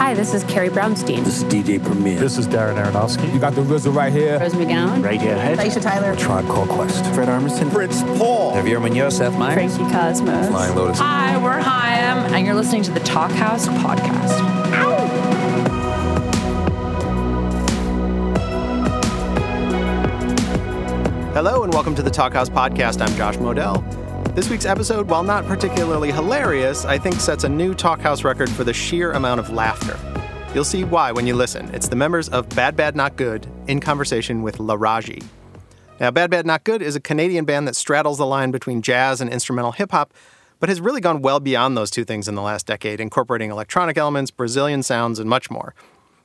Hi, this is Carrie Brownstein. This is DJ Premier. This is Darren Aronofsky. You got the RZA right here. Rose McGowan. Right Radiohead. Aisha Tyler. Tribe Called Quest. Fred Armisen. Fritz Paul. Javier Munoz, Seth Meyers. Frankie Cosmos. Flying Lotus. Hi, we're Haim, and you're listening to the Talkhouse podcast. Hello and welcome to the Talkhouse podcast. I'm Josh Modell. This week's episode, while not particularly hilarious, I think sets a new Talkhouse record for the sheer amount of laughter. You'll see why when you listen. It's the members of BadBadNotGood in conversation with Laraaji. Now, BadBadNotGood is a Canadian band that straddles the line between jazz and instrumental hip hop, but has really gone well beyond those two things in the last decade, incorporating electronic elements, Brazilian sounds, and much more.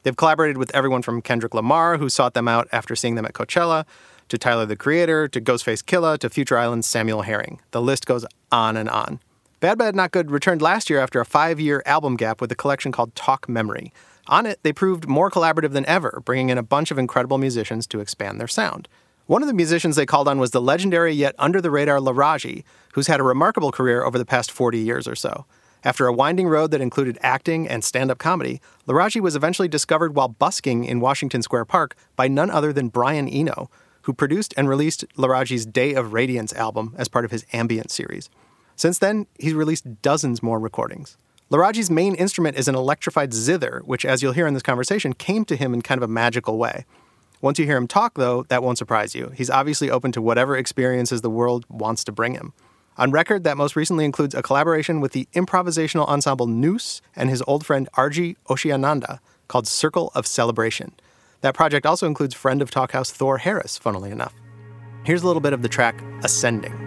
They've collaborated with everyone from Kendrick Lamar, who sought them out after seeing them at Coachella, to Tyler the Creator, to Ghostface Killah, to Future Islands' Samuel Herring. The list goes on and on. BadBadNotGood returned last year after a five year album gap with a collection called Talk Memory. On it, they proved more collaborative than ever, bringing in a bunch of incredible musicians to expand their sound. One of the musicians they called on was the legendary yet under the radar Laraaji, who's had a remarkable career over the past 40 years or so. After a winding road that included acting and stand up comedy, Laraaji was eventually discovered while busking in Washington Square Park by none other than Brian Eno, who produced and released Laraaji's Day of Radiance album as part of his ambient series. Since then, he's released dozens more recordings. Laraaji's main instrument is an electrified zither, which, as you'll hear in this conversation, came to him in kind of a magical way. Once you hear him talk, though, that won't surprise you. He's obviously open to whatever experiences the world wants to bring him. On record, that most recently includes a collaboration with the improvisational ensemble Noose and his old friend Arji OceAnanda called Circle of Celebration. That project also includes friend of Talkhouse Thor Harris, funnily enough. Here's a little bit of the track Ascending.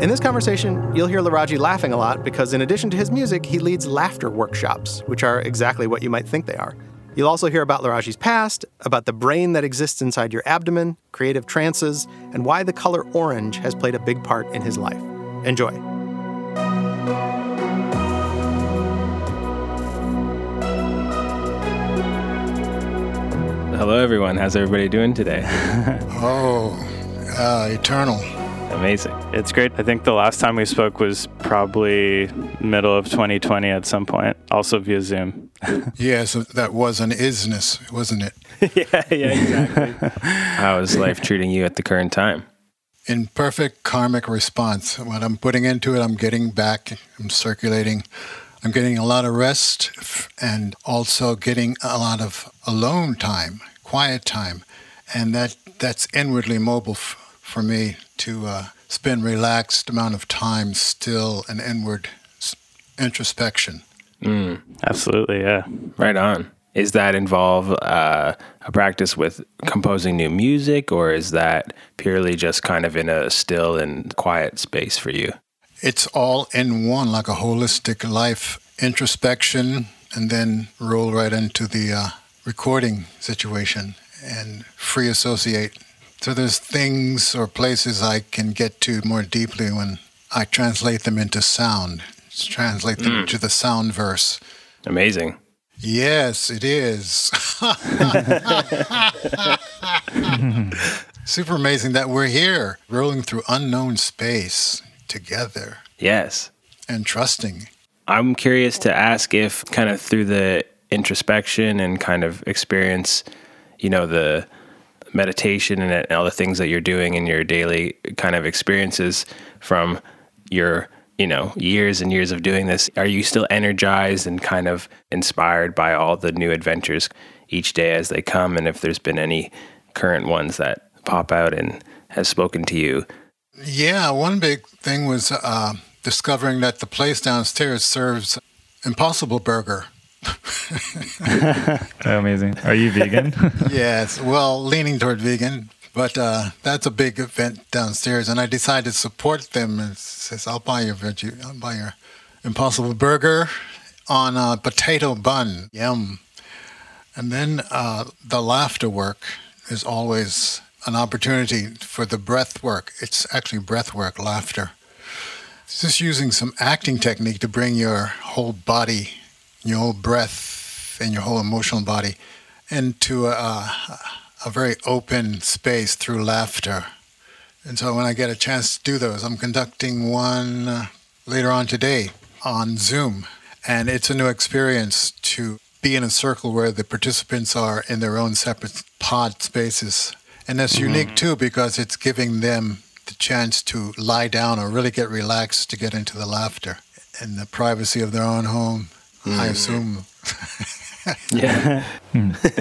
In this conversation, you'll hear Laraaji laughing a lot because, in addition to his music, he leads laughter workshops, which are exactly what you might think they are. You'll also hear about Laraaji's past, about the brain that exists inside your abdomen, creative trances, and why the color orange has played a big part in his life. Enjoy. Hello, everyone. How's everybody doing today? oh, uh, eternal. Amazing. It's great. I think the last time we spoke was probably middle of 2020 at some point, also via Zoom. yeah, so that was an isness, wasn't it? yeah, yeah, exactly. How is life treating you at the current time? In perfect karmic response. What I'm putting into it, I'm getting back, I'm circulating. I'm getting a lot of rest and also getting a lot of alone time, quiet time. And that that's inwardly mobile f- for me to uh, spend relaxed amount of time still and inward introspection. Mm, absolutely, yeah. Right on. Is that involve uh, a practice with composing new music, or is that purely just kind of in a still and quiet space for you? It's all in one, like a holistic life introspection, and then roll right into the uh, recording situation and free associate so there's things or places I can get to more deeply when I translate them into sound, translate them mm. into the sound verse. Amazing. Yes, it is. Super amazing that we're here, rolling through unknown space together. Yes. And trusting. I'm curious to ask if, kind of through the introspection and kind of experience, you know, the meditation and all the things that you're doing in your daily kind of experiences from your you know years and years of doing this are you still energized and kind of inspired by all the new adventures each day as they come? And if there's been any current ones that pop out and has spoken to you? Yeah one big thing was uh, discovering that the place downstairs serves impossible burger Amazing. Are you vegan? yes. Well, leaning toward vegan, but uh, that's a big event downstairs, and I decided to support them and says, "I'll buy your veggie, I'll buy your Impossible Burger on a potato bun. Yum." And then uh, the laughter work. is always an opportunity for the breath work. It's actually breath work, laughter. It's just using some acting technique to bring your whole body, your whole breath, and your whole emotional body into a, a very open space through laughter. And so when I get a chance to do those, I'm conducting one uh, later on today on Zoom. And it's a new experience to be in a circle where the participants are in their own separate pod spaces. And that's mm-hmm. unique too because it's giving them the chance to lie down or really get relaxed to get into the laughter in the privacy of their own home, mm. I assume. yeah.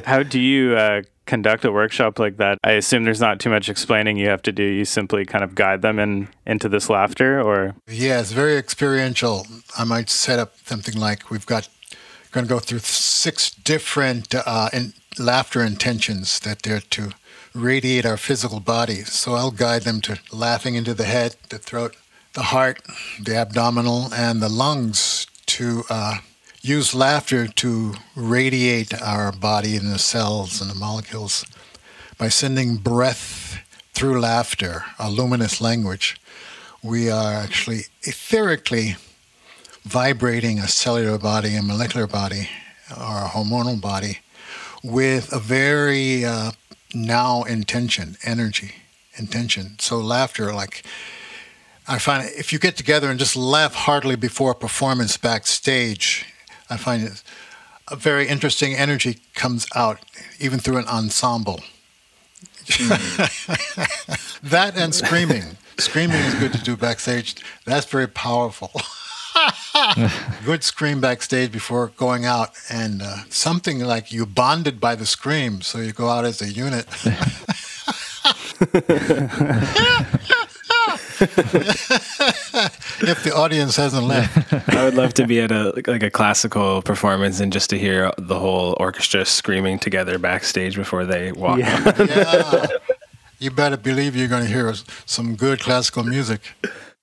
How do you uh, conduct a workshop like that? I assume there's not too much explaining you have to do. You simply kind of guide them in into this laughter, or yeah, it's very experiential. I might set up something like we've got going to go through six different uh, in, laughter intentions that they're to radiate our physical body. So I'll guide them to laughing into the head, the throat, the heart, the abdominal, and the lungs to uh, use laughter to radiate our body and the cells and the molecules by sending breath through laughter, a luminous language. We are actually etherically vibrating a cellular body, a molecular body, or a hormonal body with a very uh, now intention, energy, intention. So laughter, like I find if you get together and just laugh heartily before a performance backstage, I find it a very interesting energy comes out even through an ensemble. Mm. that and screaming. screaming is good to do backstage. That's very powerful. good scream backstage before going out, and uh, something like you bonded by the scream, so you go out as a unit. if the audience hasn't left, I would love to be at a like a classical performance and just to hear the whole orchestra screaming together backstage before they walk. Yeah, yeah. you better believe you're going to hear some good classical music.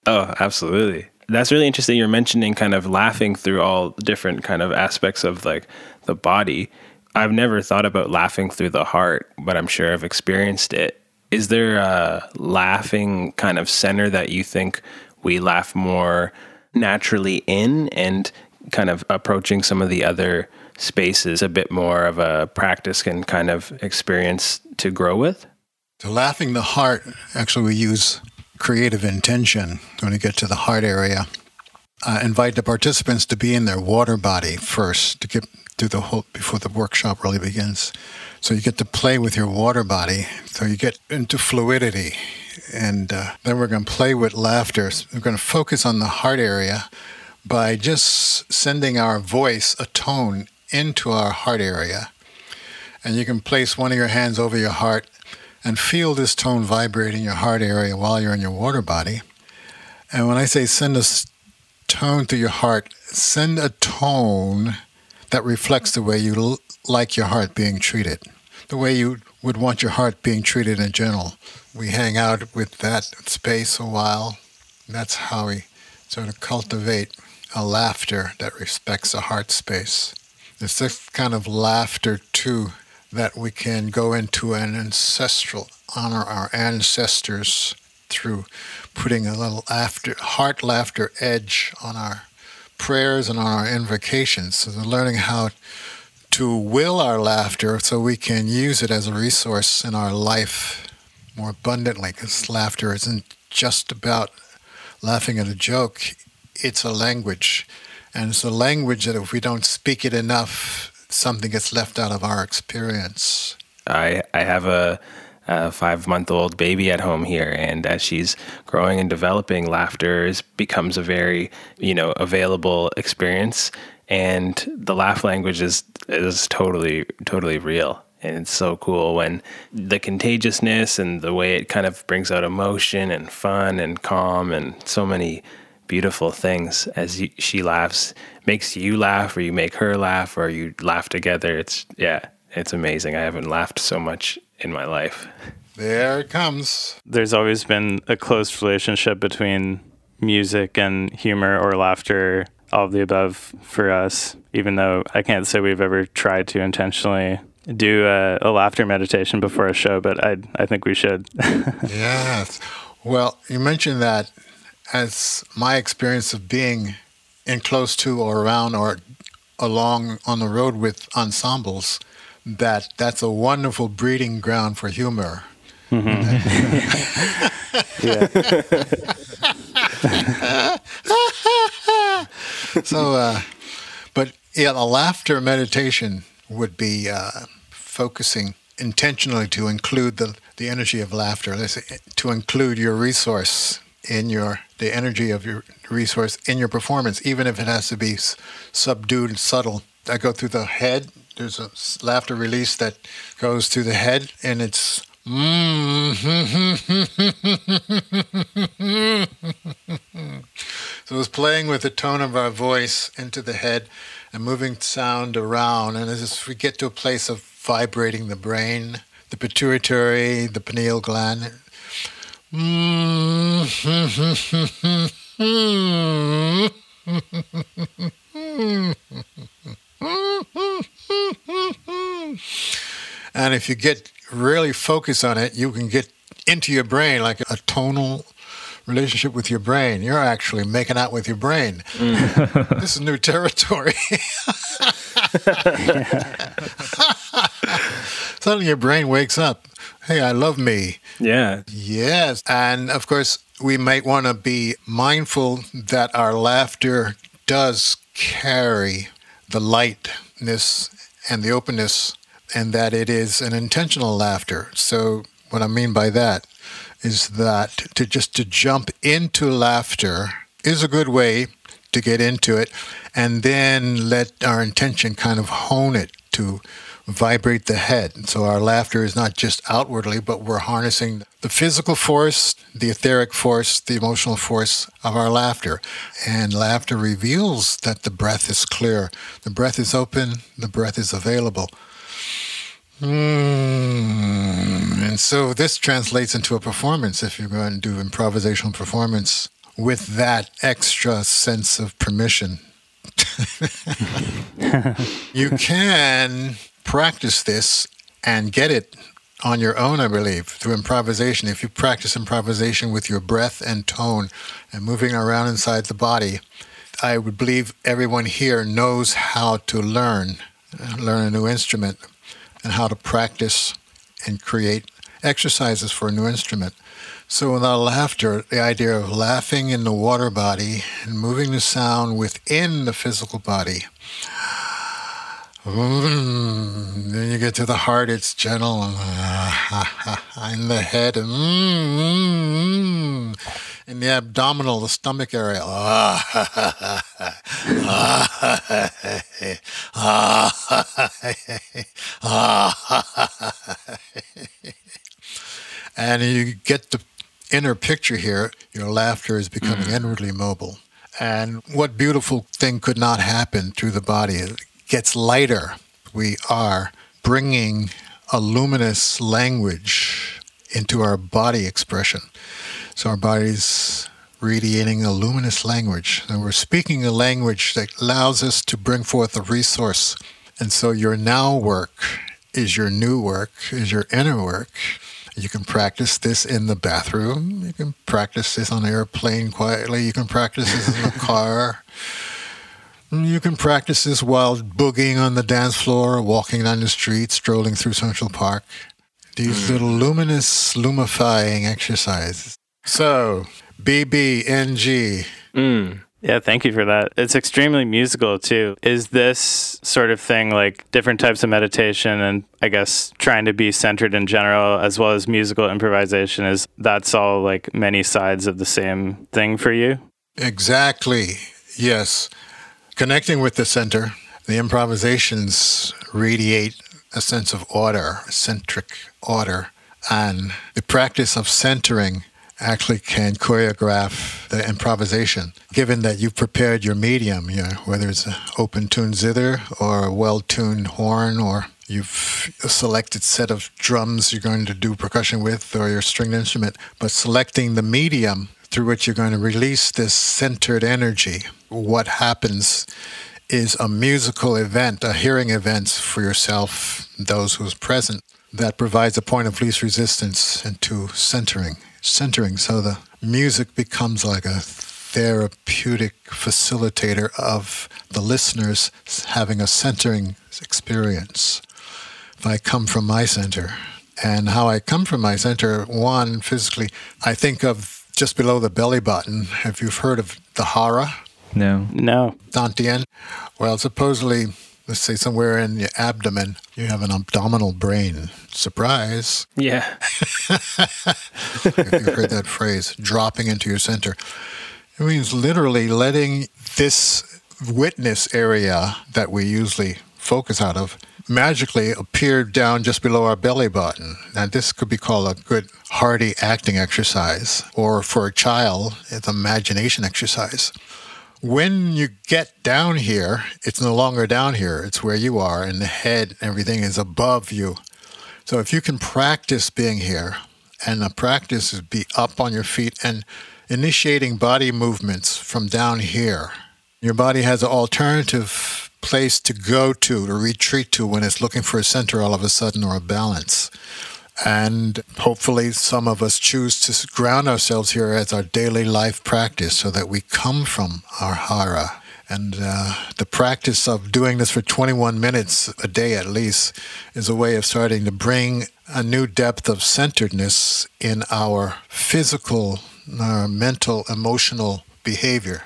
Oh, absolutely that's really interesting. You're mentioning kind of laughing through all different kind of aspects of like the body. I've never thought about laughing through the heart, but I'm sure I've experienced it. Is there a laughing kind of center that you think we laugh more naturally in and kind of approaching some of the other spaces a bit more of a practice and kind of experience to grow with? To laughing the heart, actually, we use creative intention when you get to the heart area. Uh, invite the participants to be in their water body first to get through the whole before the workshop really begins. So you get to play with your water body. So you get into fluidity, and uh, then we're going to play with laughter. So we're going to focus on the heart area by just sending our voice a tone into our heart area. And you can place one of your hands over your heart and feel this tone vibrate in your heart area while you're in your water body. And when I say send a tone to your heart, send a tone that reflects the way you l- like your heart being treated, the way you would want your heart being treated in general. We hang out with that space a while. That's how we sort of cultivate a laughter that respects a heart space. It's this kind of laughter, too, that we can go into an ancestral, honor our ancestors through putting a little after, heart laughter edge on our prayers and on our invocations. So learning how to will our laughter so we can use it as a resource in our life more abundantly because laughter isn't just about laughing at a joke, it's a language. And it's a language that if we don't speak it enough, something gets left out of our experience. I I have a, a five month old baby at home here, and as she's growing and developing, laughter is, becomes a very you know available experience, and the laugh language is is totally totally real. And it's so cool when the contagiousness and the way it kind of brings out emotion and fun and calm and so many beautiful things as you, she laughs makes you laugh or you make her laugh or you laugh together it's yeah it's amazing i haven't laughed so much in my life there it comes there's always been a close relationship between music and humor or laughter all of the above for us even though i can't say we've ever tried to intentionally do a, a laughter meditation before a show, but I I think we should. yes. Well, you mentioned that as my experience of being in close to or around or along on the road with ensembles, that that's a wonderful breeding ground for humor. Yeah. so, uh, but yeah, a laughter meditation would be uh, focusing intentionally to include the, the energy of laughter, to include your resource in your the energy of your resource in your performance, even if it has to be s- subdued and subtle. I go through the head. There's a laughter release that goes to the head, and it's. Mm-hmm. So it's playing with the tone of our voice into the head and moving sound around. And as we get to a place of vibrating the brain, the pituitary, the pineal gland. Mm-hmm. And if you get really focused on it, you can get into your brain like a tonal relationship with your brain. You're actually making out with your brain. Mm. this is new territory. Suddenly your brain wakes up. Hey, I love me. Yeah. Yes. And of course, we might want to be mindful that our laughter does carry the lightness and the openness, and that it is an intentional laughter. So, what I mean by that is that to just to jump into laughter is a good way to get into it, and then let our intention kind of hone it to vibrate the head. So our laughter is not just outwardly, but we're harnessing the physical force, the etheric force, the emotional force of our laughter. And laughter reveals that the breath is clear, the breath is open, the breath is available. Mm. And so this translates into a performance if you're going to do improvisational performance with that extra sense of permission. you can practice this and get it on your own, I believe, through improvisation. If you practice improvisation with your breath and tone and moving around inside the body, I would believe everyone here knows how to learn, uh, learn a new instrument, and how to practice and create exercises for a new instrument. So, with our laughter, the idea of laughing in the water body and moving the sound within the physical body. Mm, then you get to the heart, it's gentle. in the head, mm, in the abdominal, the stomach area. and you get the inner picture here. Your laughter is becoming inwardly mobile. And what beautiful thing could not happen through the body? Gets lighter. We are bringing a luminous language into our body expression. So our body's radiating a luminous language. And we're speaking a language that allows us to bring forth a resource. And so your now work is your new work, is your inner work. You can practice this in the bathroom. You can practice this on an airplane quietly. You can practice this in the car. You can practice this while boogieing on the dance floor, walking down the street, strolling through Central Park. These hmm. little luminous, lumifying exercises. So, BBNG. Hmm. Yeah, thank you for that. It's extremely musical too. Is this sort of thing like different types of meditation and I guess trying to be centered in general as well as musical improvisation is that's all like many sides of the same thing for you? Exactly. Yes. Connecting with the center, the improvisations radiate a sense of order, centric order, and the practice of centering actually can choreograph the improvisation. Given that you've prepared your medium, you know, whether it's an open tuned zither or a well tuned horn or you've a selected set of drums you're going to do percussion with or your stringed instrument, but selecting the medium through which you're going to release this centered energy. What happens is a musical event, a hearing event for yourself, those who's present, that provides a point of least resistance into centering. Centering, so the music becomes like a therapeutic facilitator of the listeners having a centering experience. If I come from my center, and how I come from my center, one, physically, I think of just below the belly button. Have you've heard of the hara, No. No. Dantian, well, supposedly, let's say somewhere in your abdomen, you have an abdominal brain. Surprise. Yeah. if you've heard that phrase, dropping into your center. It means literally letting this witness area that we usually focus out of magically appeared down just below our belly button. Now, this could be called a good hearty acting exercise, or for a child, it's imagination exercise. When you get down here, it's no longer down here, it's where you are, and the head, everything is above you. So if you can practice being here, and the practice is be up on your feet and initiating body movements from down here. Your body has an alternative place to go to, to retreat to when it's looking for a center all of a sudden or a balance. And hopefully, some of us choose to ground ourselves here as our daily life practice so that we come from our hara. And uh, the practice of doing this for 21 minutes a day at least is a way of starting to bring a new depth of centeredness in our physical, our mental, emotional behavior,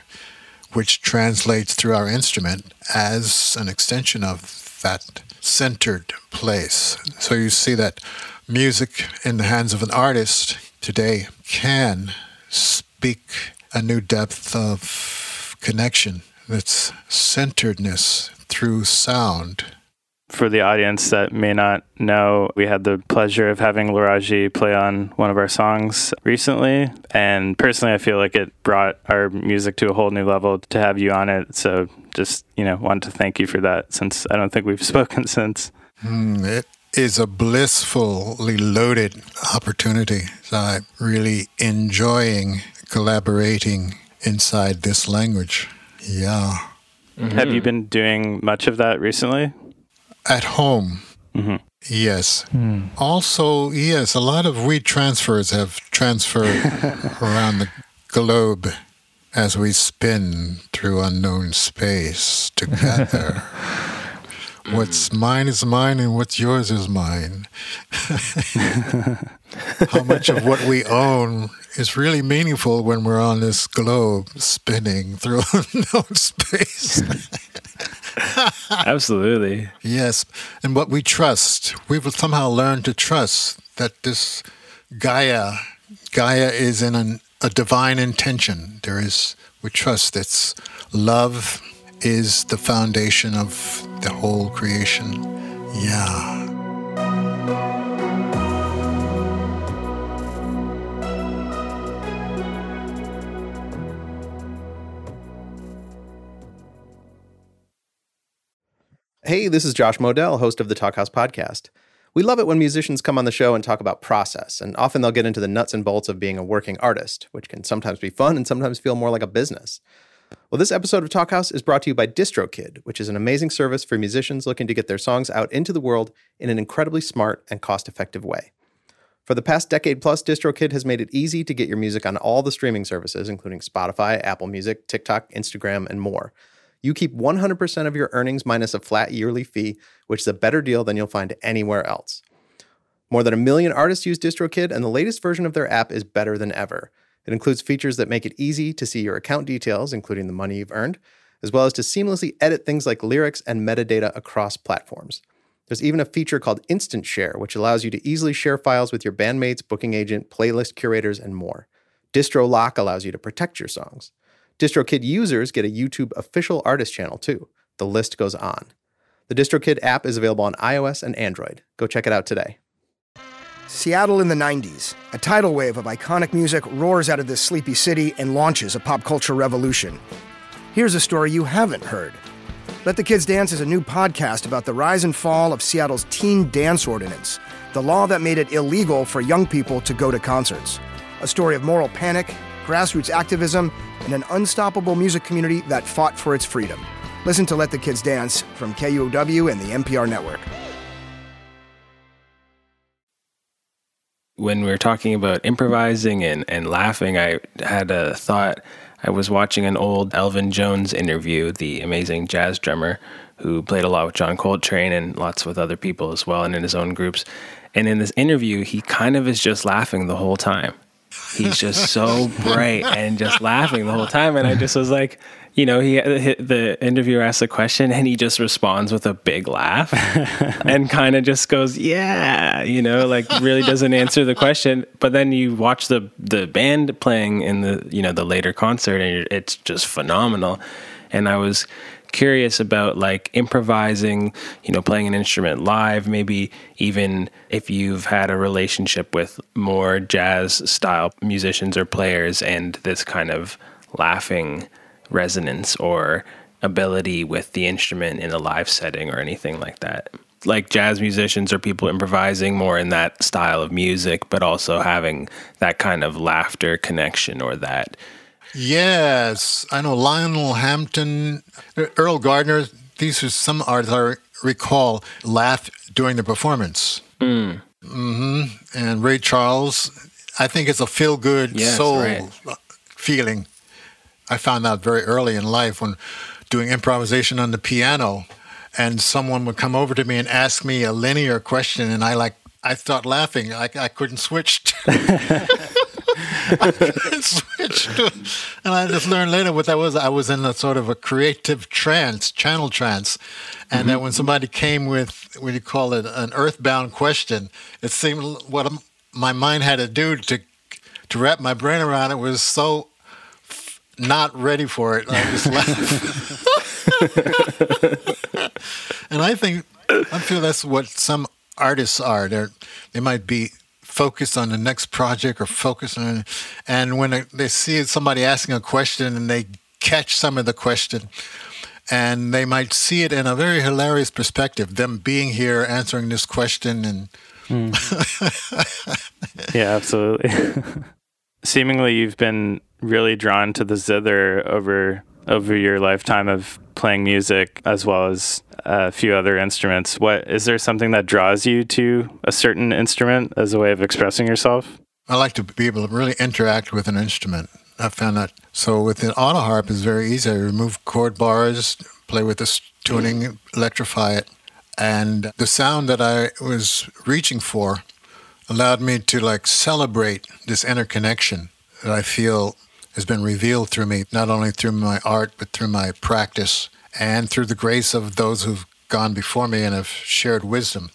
which translates through our instrument as an extension of that centered place. So you see that music in the hands of an artist today can speak a new depth of connection that's centeredness through sound. For the audience that may not know, we had the pleasure of having Laraaji play on one of our songs recently. And personally, I feel like it brought our music to a whole new level to have you on it. So just, you know, wanted to thank you for that since I don't think we've spoken since. Mm, it is a blissfully loaded opportunity. So I'm really enjoying collaborating inside this language. Yeah. Have you been doing much of that recently? At home. Mm-hmm. Yes. Hmm. Also, yes, a lot of WeTransfers have transferred around the globe as we spin through unknown space together. what's mine is mine and what's yours is mine. How much of what we own is really meaningful when we're on this globe spinning through unknown space. Absolutely. Yes, and what we trust, we've somehow learned to trust that this Gaia, Gaia is in an, a divine intention. There is, we trust that love is the foundation of the whole creation. Yeah. Hey, this is Josh Modell, host of the Talkhouse podcast. We love it when musicians come on the show and talk about process, and often they'll get into the nuts and bolts of being a working artist, which can sometimes be fun and sometimes feel more like a business. Well, this episode of Talkhouse is brought to you by DistroKid, which is an amazing service for musicians looking to get their songs out into the world in an incredibly smart and cost effective way. For the past decade plus, DistroKid has made it easy to get your music on all the streaming services, including Spotify, Apple Music, TikTok, Instagram, and more. You keep 100% of your earnings minus a flat yearly fee, which is a better deal than you'll find anywhere else. More than a million artists use DistroKid, and the latest version of their app is better than ever. It includes features that make it easy to see your account details, including the money you've earned, as well as to seamlessly edit things like lyrics and metadata across platforms. There's even a feature called Instant Share, which allows you to easily share files with your bandmates, booking agent, playlist curators, and more. Distro Lock allows you to protect your songs. DistroKid users get a YouTube official artist channel too. The list goes on. The DistroKid app is available on iOS and Android. Go check it out today. Seattle in the 90s. A tidal wave of iconic music roars out of this sleepy city and launches a pop culture revolution. Here's a story you haven't heard. Let the Kids Dance is a new podcast about the rise and fall of Seattle's teen dance ordinance, the law that made it illegal for young people to go to concerts. A story of moral panic, grassroots activism, and an unstoppable music community that fought for its freedom. Listen to Let the Kids Dance from KUOW and the NPR network. when we were talking about improvising and, and laughing, I had a thought. I was watching an old Elvin Jones interview, the amazing jazz drummer who played a lot with John Coltrane and lots with other people as well, and in his own groups. And in this interview, he kind of is just laughing the whole time. He's just so bright and just laughing the whole time. And I just was like, you know, he the interviewer asks a question and he just responds with a big laugh and kind of just goes, "Yeah," you know, like really doesn't answer the question. But then you watch the the band playing in the you know the later concert and it's just phenomenal. And I was curious about like improvising, you know, playing an instrument live, maybe even if you've had a relationship with more jazz style musicians or players and this kind of laughing resonance or ability with the instrument in a live setting or anything like that. Like jazz musicians or people improvising more in that style of music, but also having that kind of laughter connection or that. Yes, I know Lionel Hampton, Erroll Garner. These are some artists I recall laugh during the performance. Mm. hmm And Ray Charles, I think it's a feel good Yes, soul right. feeling. I found out very early in life when doing improvisation on the piano, and someone would come over to me and ask me a linear question, and I like I start laughing. I, I couldn't switch. I to, and I just learned later what that was. I was in a sort of a creative trance, channel trance, and then mm-hmm. when somebody came with what do you call it, an earthbound question, it seemed what my mind had to do to to wrap my brain around it was so not ready for it. I just laughed. and I think I feel that's what some artists are. They they might be focused on the next project or focused on, and when they, they see somebody asking a question and they catch some of the question. And they might see it in a very hilarious perspective, them being here answering this question and hmm. Yeah, absolutely. Seemingly, you've been really drawn to the zither over over your lifetime of playing music, as well as a few other instruments. What is there something that draws you to a certain instrument as a way of expressing yourself? I like to be able to really interact with an instrument. I found that so with an auto harp is very easy. I remove chord bars, play with the tuning, electrify it, and the sound that I was reaching for allowed me to like celebrate this interconnection that I feel has been revealed through me, not only through my art but through my practice and through the grace of those who've gone before me and have shared wisdom.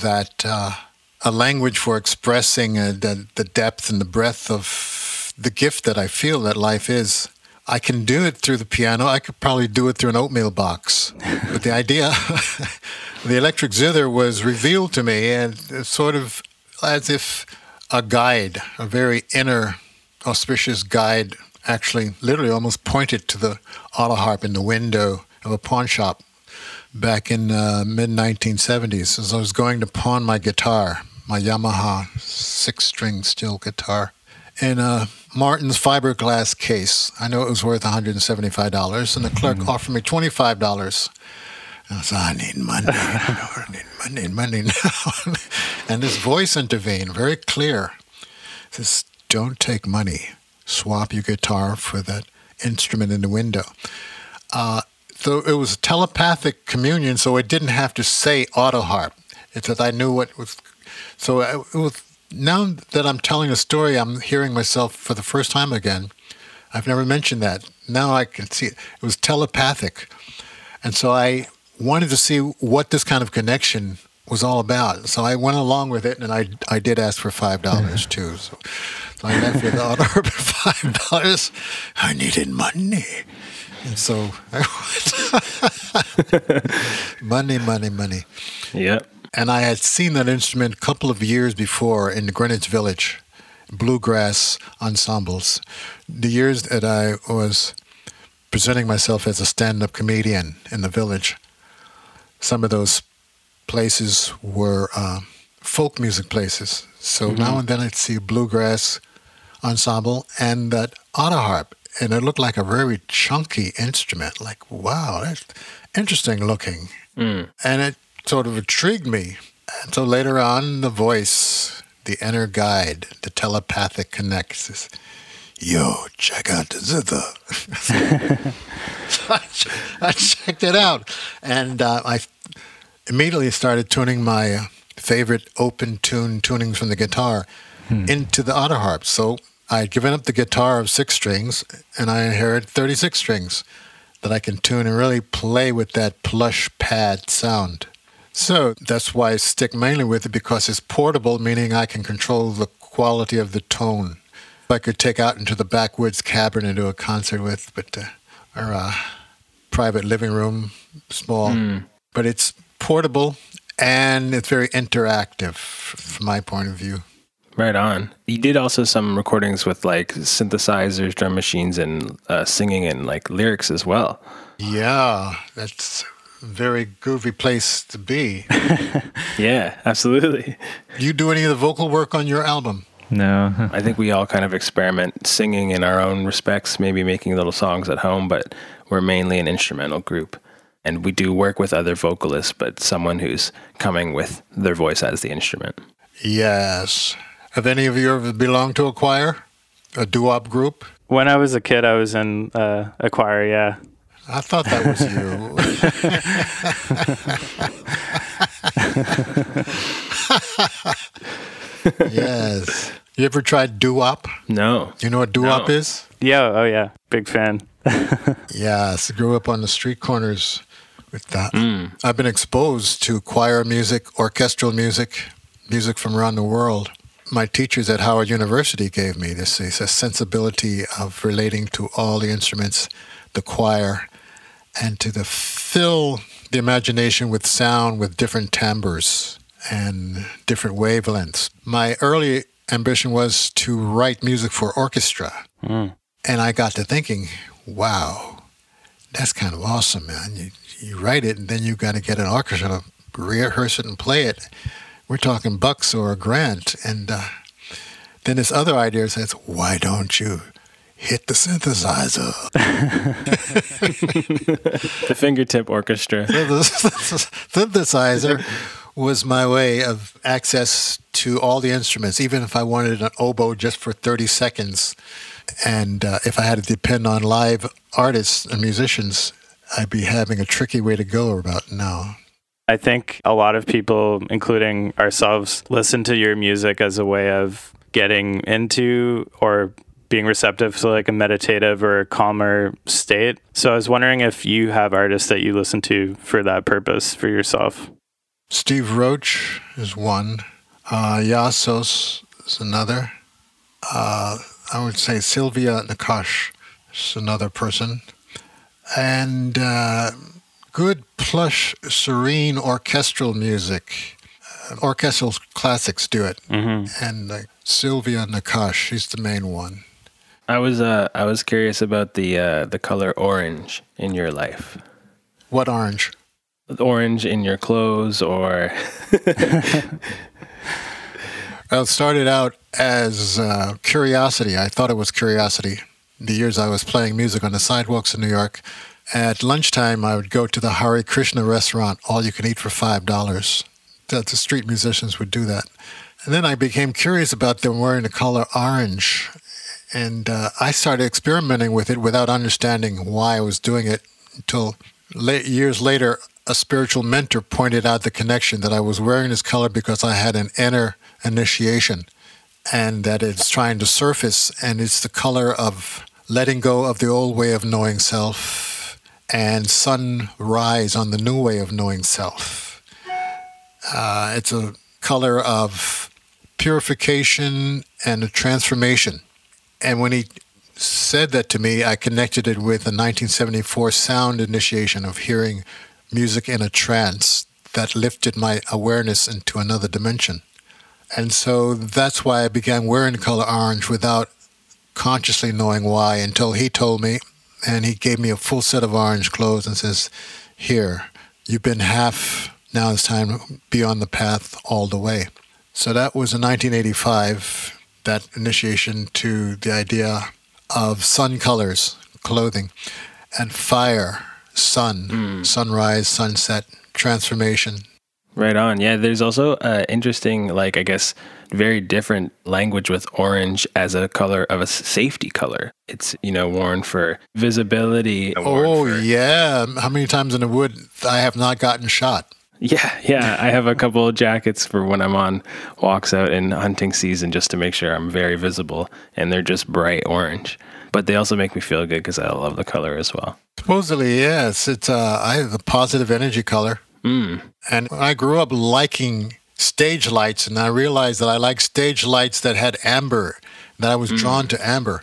That uh, a language for expressing uh, the, the depth and the breadth of the gift that I feel that life is. I can do it through the piano. I could probably do it through an oatmeal box. but the idea, the electric zither was revealed to me and sort of as if a guide, a very inner, auspicious guide, actually literally almost pointed to the auto harp in the window of a pawn shop back in uh, mid 1970s as I was going to pawn my guitar, my Yamaha six string steel guitar, in a Martin's fiberglass case. I know it was worth $175, and the clerk offered me $25. I said, I need money. I need money, money now. and this voice intervened, very clear. Says, Don't take money. Swap your guitar for that instrument in the window. Uh, so it was telepathic communion, so it didn't have to say auto harp. It's that I knew what was. So it was, now that I'm telling a story, I'm hearing myself for the first time again. I've never mentioned that. Now I can see it. It was telepathic. And so I wanted to see what this kind of connection was all about. So I went along with it, and I, I did ask for $5 too. So, so I left with auto harp at $5. I needed money. And so I went, money, money, money. Yep. And I had seen that instrument a couple of years before in the Greenwich Village, bluegrass ensembles. The years that I was presenting myself as a stand up comedian in the village, some of those places were uh, folk music places. So now and then I'd see a bluegrass ensemble and that auto harp. and it looked like a very chunky instrument. Like, wow, that's interesting looking. And it sort of intrigued me. And so later on, the voice, the inner guide, the telepathic connect says, Yo, check out the zither. so I, ch- I checked it out. And uh, I immediately started tuning my uh, favorite open tune tunings from the guitar into the auto harp. So I had given up the guitar of six strings and I inherited 36 strings that I can tune and really play with that plush pad sound. So that's why I stick mainly with it because it's portable, meaning I can control the quality of the tone. I could take out into the backwoods cabin and do a concert with, but uh, or a private living room, small. But it's portable and it's very interactive from my point of view. Right on. You did also some recordings with like synthesizers, drum machines, and uh, singing and like lyrics as well. Yeah, that's a very groovy place to be. Yeah, absolutely. Do you do any of the vocal work on your album? No. I think we all kind of experiment singing in our own respects, maybe making little songs at home, but we're mainly an instrumental group. And we do work with other vocalists, but someone who's coming with their voice as the instrument. Yes. Have any of you ever belonged to a choir? A doo-wop group? When I was a kid, I was in uh, a choir. Yeah, I thought that was you. yes. You ever tried doo-wop? No. You know what doo-wop No. is? yeah, oh yeah, big fan. Yes, grew up on the street corners with that. Hmm. I've been exposed to choir music, orchestral music, music from around the world. My teachers at Howard University gave me this, this sensibility of relating to all the instruments, the choir, and to the fill the imagination with sound with different timbres and different wavelengths. My early ambition was to write music for orchestra. Hmm. And I got to thinking, wow, that's kind of awesome, man. You, you write it and then you've got to get an orchestra to rehearse it and play it. We're talking bucks or a grant. And uh, then this other idea says, why don't you hit the synthesizer? The fingertip orchestra. the synthesizer was my way of access to all the instruments, even if I wanted an oboe just for 30 seconds. And uh, if I had to depend on live artists and musicians, I'd be having a tricky way to go about now. I think a lot of people, including ourselves, listen to your music as a way of getting into or being receptive to like a meditative or a calmer state. So I was wondering if you have artists that you listen to for that purpose for yourself. Steve Roach is one. Uh, Iasos is another. Uh, I would say Silvia Nakkach is another person. And uh, good, plush, serene orchestral music. Uh, orchestral classics do it. And uh, Silvia Nakkach, she's the main one. I was uh, I was curious about the uh, the color orange in your life. What orange? Orange in your clothes, or Well, it started out as uh, curiosity. I thought it was curiosity. The years I was playing music on the sidewalks in New York, at lunchtime I would go to the Hare Krishna restaurant, all you can eat for five dollars. The street musicians would do that, and then I became curious about them wearing the color orange, and uh, I started experimenting with it without understanding why I was doing it. Until late, years later, a spiritual mentor pointed out the connection that I was wearing this color because I had an inner initiation and that it's trying to surface and it's the color of letting go of the old way of knowing self and sunrise on the new way of knowing self. Uh, it's a color of purification and a transformation. And when he said that to me, I connected it with a 1974 sound initiation of hearing music in a trance that lifted my awareness into another dimension. And so that's why I began wearing the color orange without consciously knowing why until he told me and he gave me a full set of orange clothes and says, Here, you've been half, now it's time to be on the path all the way. So that was in 1985, that initiation to the idea of sun colors, clothing, and fire, sun, hmm. sunrise, sunset, transformation. Right on. Yeah, there's also uh, interesting, like I guess, very different language with orange as a color of a safety color. It's you know worn for visibility. Oh, for- yeah. How many times in the wood I have not gotten shot? yeah, yeah. I have a couple of jackets for when I'm on walks out in hunting season, just to make sure I'm very visible, and they're just bright orange. But they also make me feel good because I love the color as well. Supposedly, yes. It's uh, I have the positive energy color. Mm. And I grew up liking stage lights, and I realized that I like stage lights that had amber, that I was drawn to amber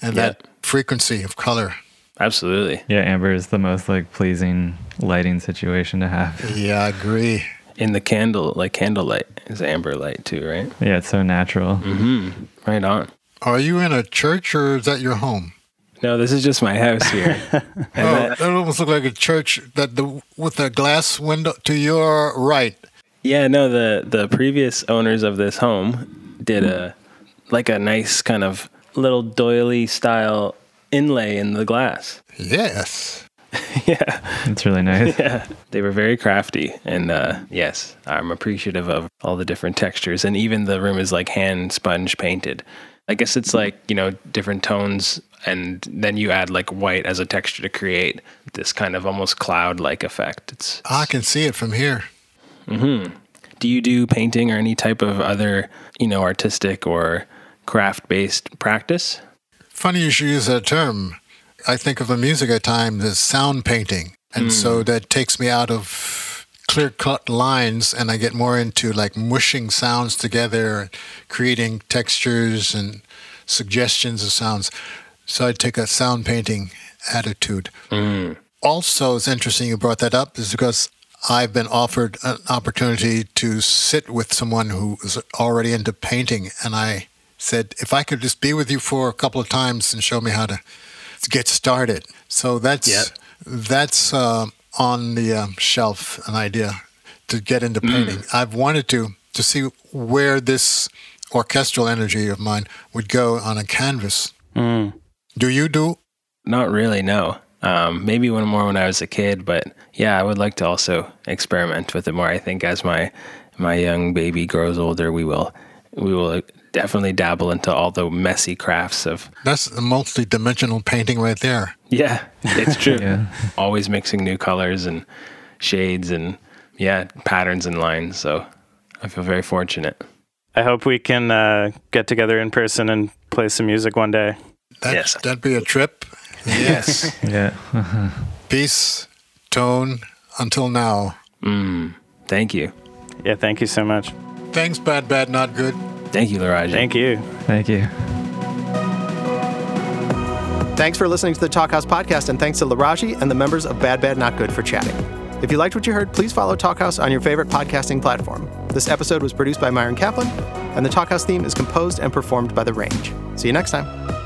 and Yeah. that frequency of color. Absolutely. Yeah, amber is the most like pleasing lighting situation to have. Yeah, I agree. In the candle, like candlelight, is amber light too, right? Yeah, it's so natural. Mm-hmm. Right on. Are you in a church or is that your home? No, this is just my house here. and oh, that- that almost looked like a church that the with a glass window to your right. Yeah, no, the the previous owners of this home did a like a nice kind of little doily style inlay in the glass. Yes. yeah. It's really nice. Yeah. They were very crafty and uh yes, I'm appreciative of all the different textures and even the room is like hand sponge painted. I guess it's like, you know, different tones and then you add like white as a texture to create this kind of almost cloud like effect. It's I can see it from here. Mhm. Do you do painting or any type of other, you know, artistic or craft based practice? Funny you should use that term. I think of the music at times as sound painting. And so that takes me out of clear cut lines and I get more into like mushing sounds together, creating textures and suggestions of sounds. So I take a sound painting attitude. Also, it's interesting you brought that up, is because I've been offered an opportunity to sit with someone who is already into painting, and I said if I could just be with you for a couple of times and show me how to get started. So that's Yep. that's uh, on the um, shelf, an idea to get into painting. I've wanted to to see where this orchestral energy of mine would go on a canvas. Do you do Not really, no. Um, maybe one more when I was a kid, but yeah, I would like to also experiment with it more. I think as my my young baby grows older, we will we will definitely dabble into all the messy crafts of That's a multi-dimensional painting right there. yeah, it's true. Yeah. Always mixing new colors and shades and yeah, patterns and lines. So I feel very fortunate. I hope we can uh, get together in person and play some music one day. That, Yes. That'd be a trip. Yes. Yeah. Peace, tone, until now. mm, thank you. Yeah, thank you so much. Thanks, bad, bad, not good. Thank you, Laraaji. Thank you. Thank you. Thanks for listening to the Talkhouse podcast, and thanks to Laraaji and the members of BadBadNotGood for chatting. If you liked what you heard, please follow Talkhouse on your favorite podcasting platform. This episode was produced by Myron Kaplan, and the Talkhouse theme is composed and performed by The Range. See you next time.